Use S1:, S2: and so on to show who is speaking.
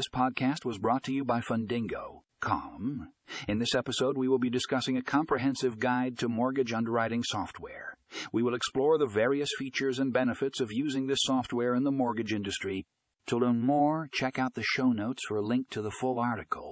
S1: This podcast was brought to you by Fundingo.com. In this episode, we will be discussing a comprehensive guide to mortgage underwriting software. We will explore the various features and benefits of using this software in the mortgage industry. To learn more, check out the show notes for a link to the full article.